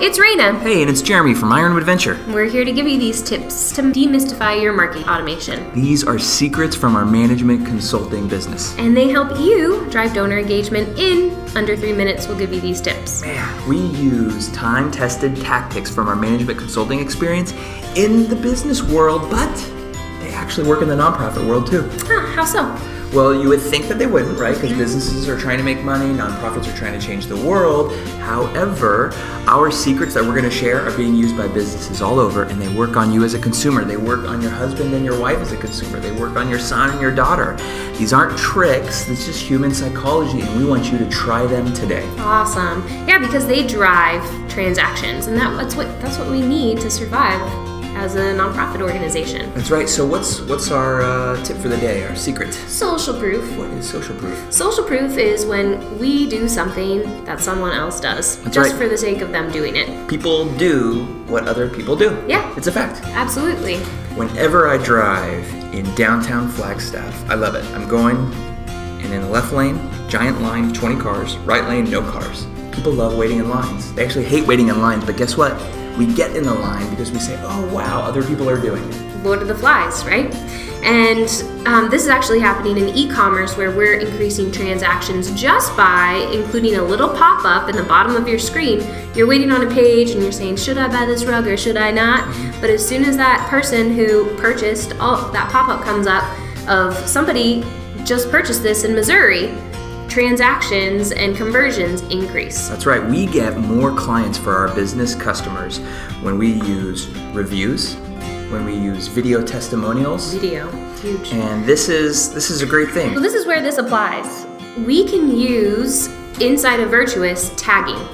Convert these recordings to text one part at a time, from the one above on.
it's Raina. Hey, and it's Jeremy from Ironwood Venture. We're here to give you these tips to demystify your marketing automation. These are secrets from our management consulting business. And they help you drive donor engagement in under three minutes. We'll give you these tips. Man, we use time tested tactics from our management consulting experience in the business world, but they actually work in the nonprofit world too. Huh, how so? Well, you would think that they wouldn't, right? Because businesses are trying to make money, nonprofits are trying to change the world. However, our secrets that we're going to share are being used by businesses all over, and they work on you as a consumer. They work on your husband and your wife as a consumer. They work on your son and your daughter. These aren't tricks, this is human psychology, and we want you to try them today. Awesome. Yeah, because they drive transactions, and that, that's what that's what we need to survive as a nonprofit organization. That's right. So, what's what's our uh, tip for the day? Our secret? Social proof. What is social proof? Social proof is when we do something that someone else does, That's just right. for the sake of them doing it. People do what other people do. Yeah. It's a fact. Absolutely. Whenever I drive in downtown Flagstaff, I love it. I'm going, and in the left lane, giant line, 20 cars. Right lane, no cars. People love waiting in lines. They actually hate waiting in lines, but guess what? We get in the line because we say, oh wow, other people are doing it. Lord of the Flies, right? And um, this is actually happening in e-commerce where we're increasing transactions just by including a little pop-up in the bottom of your screen. You're waiting on a page and you're saying, "Should I buy this rug or should I not?" But as soon as that person who purchased, all that pop-up comes up of somebody just purchased this in Missouri, transactions and conversions increase. That's right, we get more clients for our business customers when we use reviews, when we use video testimonials, Video, huge. and this is this is a great thing. Well, this is where this applies. We can use inside of Virtuous tagging.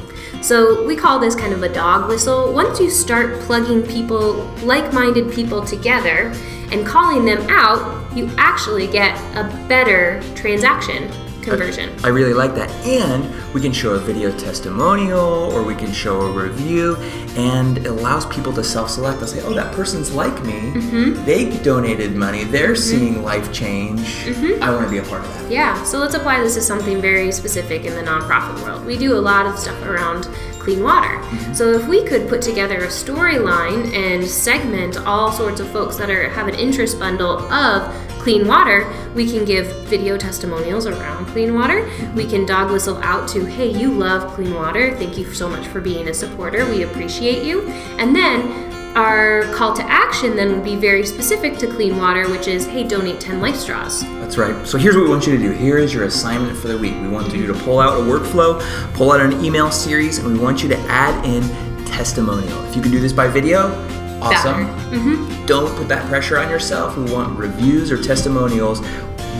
So we call this kind of a dog whistle. Once you start plugging people, like minded people together and calling them out, you actually get a better transaction conversion. I really like that. And we can show a video testimonial or we can show a review, and it allows people to self select. They'll say, oh, that person's like me. Mm-hmm. They donated money. They're seeing life change. Mm-hmm. I want to be a part of that. Yeah, so let's apply this to something very specific in the nonprofit world. We do a lot of stuff around clean water. So if we could put together a storyline and segment all sorts of folks that are have an interest bundle of clean water, we can give video testimonials around clean water. We can dog whistle out to, "Hey, you love clean water. Thank you so much for being a supporter. We appreciate you." And then our call to action then would be very specific to clean water, which is, "Hey, donate 10 LifeStraws." That's right. So here's what we want you to do. Here is your assignment for the week. We want you to pull out a workflow, pull out an email series, and we want you to add in testimonial. If you can do this by video, awesome. Mm-hmm. Don't put that pressure on yourself. We want reviews or testimonials.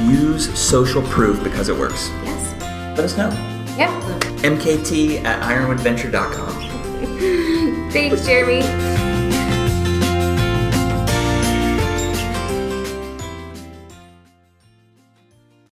Use social proof because it works. Yes. Let us know. Yeah. MKT at ironwoodventure.com. Thanks, Jeremy.